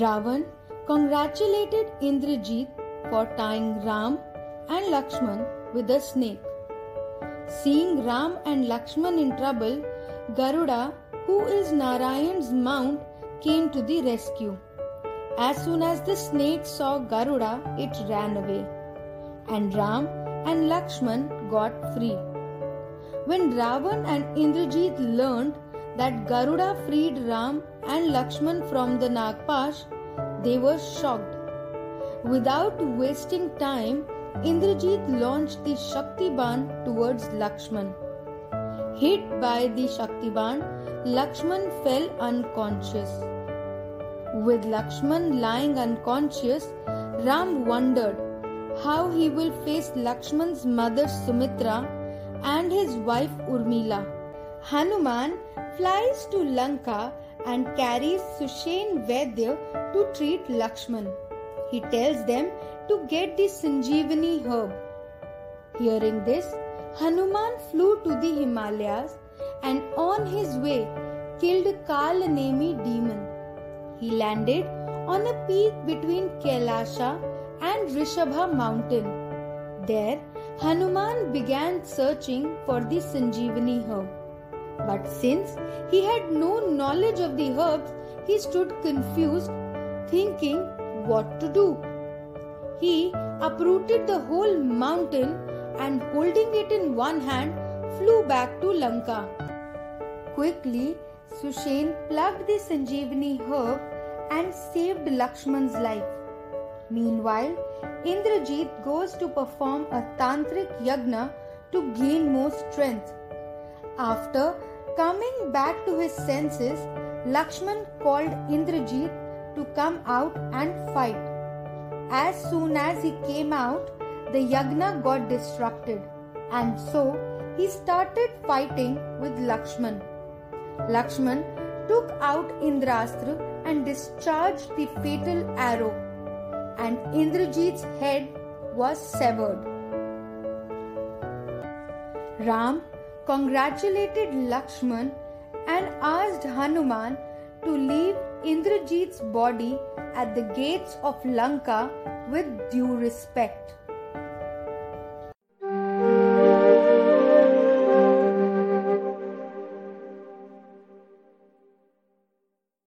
Ravan congratulated Indrajit for tying Ram and Lakshman with a snake. Seeing Ram and Lakshman in trouble, Garuda, who is Narayan's mount, came to the rescue. As soon as the snake saw Garuda, it ran away, and Ram and Lakshman got free. When Ravan and Indrajit learned that Garuda freed Ram and Lakshman from the Nagpash, they were shocked. Without wasting time, Indrajit launched the Shaktiban towards Lakshman. Hit by the Shaktiban, Lakshman fell unconscious. With Lakshman lying unconscious, Ram wondered how he will face Lakshman's mother Sumitra and his wife Urmila. Hanuman flies to Lanka and carries Sushen Vaidya to treat Lakshman. He tells them to get the Sanjeevani herb. Hearing this, Hanuman flew to the Himalayas and on his way killed Kalanemi demon. He landed on a peak between Kailasha and Rishabha mountain. There, Hanuman began searching for the Sanjeevani herb. But since he had no knowledge of the herbs, he stood confused, thinking what to do. He uprooted the whole mountain and holding it in one hand flew back to Lanka. Quickly, Sushen plucked the Sanjeevani herb and saved Lakshman's life. Meanwhile, Indrajit goes to perform a tantric yagna to gain more strength. After coming back to his senses, Lakshman called Indrajit to come out and fight. As soon as he came out, the yagna got disrupted, and so he started fighting with Lakshman. Lakshman took out Indrastra and discharged the fatal arrow, and Indrajit's head was severed. Ram congratulated Lakshman and asked Hanuman to leave Indrajit's body at the gates of Lanka with due respect.